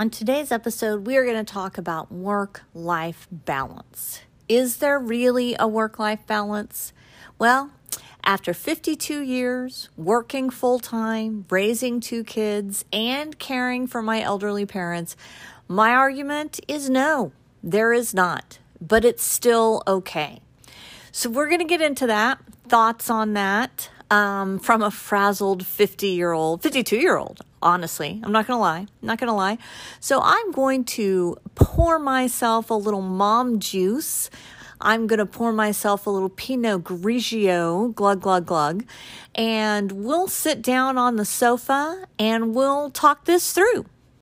On today's episode, we are going to talk about work life balance. Is there really a work life balance? Well, after 52 years working full time, raising two kids, and caring for my elderly parents, my argument is no, there is not, but it's still okay. So, we're going to get into that, thoughts on that um, from a frazzled 50 year old, 52 year old, honestly. I'm not going to lie. I'm not going to lie. So I'm going to pour myself a little mom juice. I'm going to pour myself a little Pinot Grigio, glug, glug, glug, and we'll sit down on the sofa and we'll talk this through.